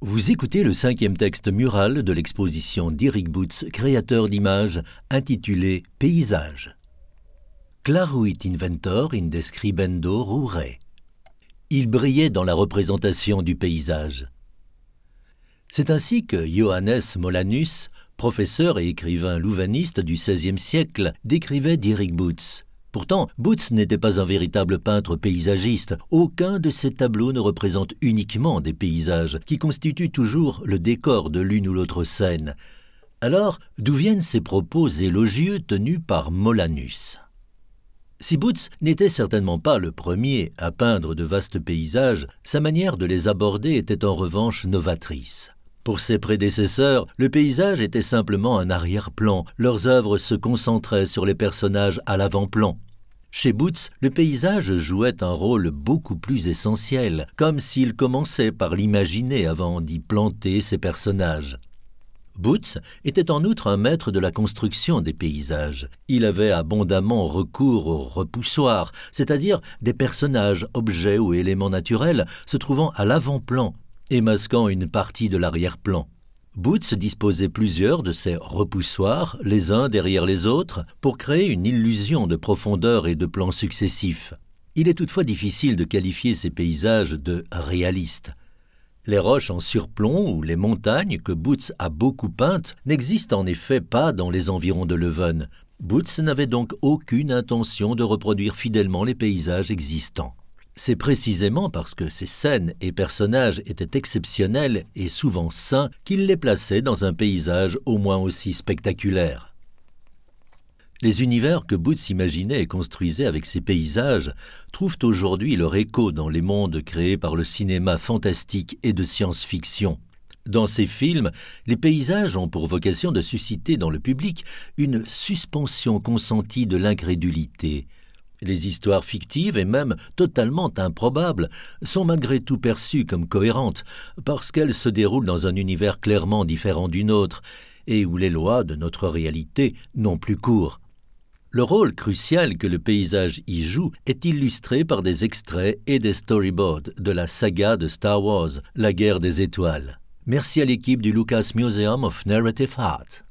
Vous écoutez le cinquième texte mural de l'exposition d'Eric Boots, créateur d'images, intitulée Paysage. Claruit inventor in describendo. Il brillait dans la représentation du paysage. C'est ainsi que Johannes Molanus, professeur et écrivain louvaniste du XVIe siècle, décrivait d'Eric Boots. Pourtant, Boots n'était pas un véritable peintre paysagiste. Aucun de ses tableaux ne représente uniquement des paysages, qui constituent toujours le décor de l'une ou l'autre scène. Alors, d'où viennent ces propos élogieux tenus par Molanus? Si Boots n'était certainement pas le premier à peindre de vastes paysages, sa manière de les aborder était en revanche novatrice. Pour ses prédécesseurs, le paysage était simplement un arrière-plan, leurs œuvres se concentraient sur les personnages à l'avant-plan. Chez Boots, le paysage jouait un rôle beaucoup plus essentiel, comme s'il commençait par l'imaginer avant d'y planter ses personnages. Boots était en outre un maître de la construction des paysages. Il avait abondamment recours au repoussoir, c'est-à-dire des personnages, objets ou éléments naturels se trouvant à l'avant-plan et masquant une partie de l'arrière-plan. Boots disposait plusieurs de ces repoussoirs, les uns derrière les autres, pour créer une illusion de profondeur et de plans successifs. Il est toutefois difficile de qualifier ces paysages de réalistes. Les roches en surplomb ou les montagnes que Boots a beaucoup peintes n'existent en effet pas dans les environs de Leuven. Boots n'avait donc aucune intention de reproduire fidèlement les paysages existants. C'est précisément parce que ces scènes et personnages étaient exceptionnels et souvent sains qu'il les plaçait dans un paysage au moins aussi spectaculaire. Les univers que Boots imaginait et construisait avec ces paysages trouvent aujourd'hui leur écho dans les mondes créés par le cinéma fantastique et de science-fiction. Dans ces films, les paysages ont pour vocation de susciter dans le public une suspension consentie de l'incrédulité, les histoires fictives et même totalement improbables sont malgré tout perçues comme cohérentes parce qu'elles se déroulent dans un univers clairement différent du nôtre et où les lois de notre réalité n'ont plus cours. Le rôle crucial que le paysage y joue est illustré par des extraits et des storyboards de la saga de Star Wars, La guerre des étoiles. Merci à l'équipe du Lucas Museum of Narrative Art.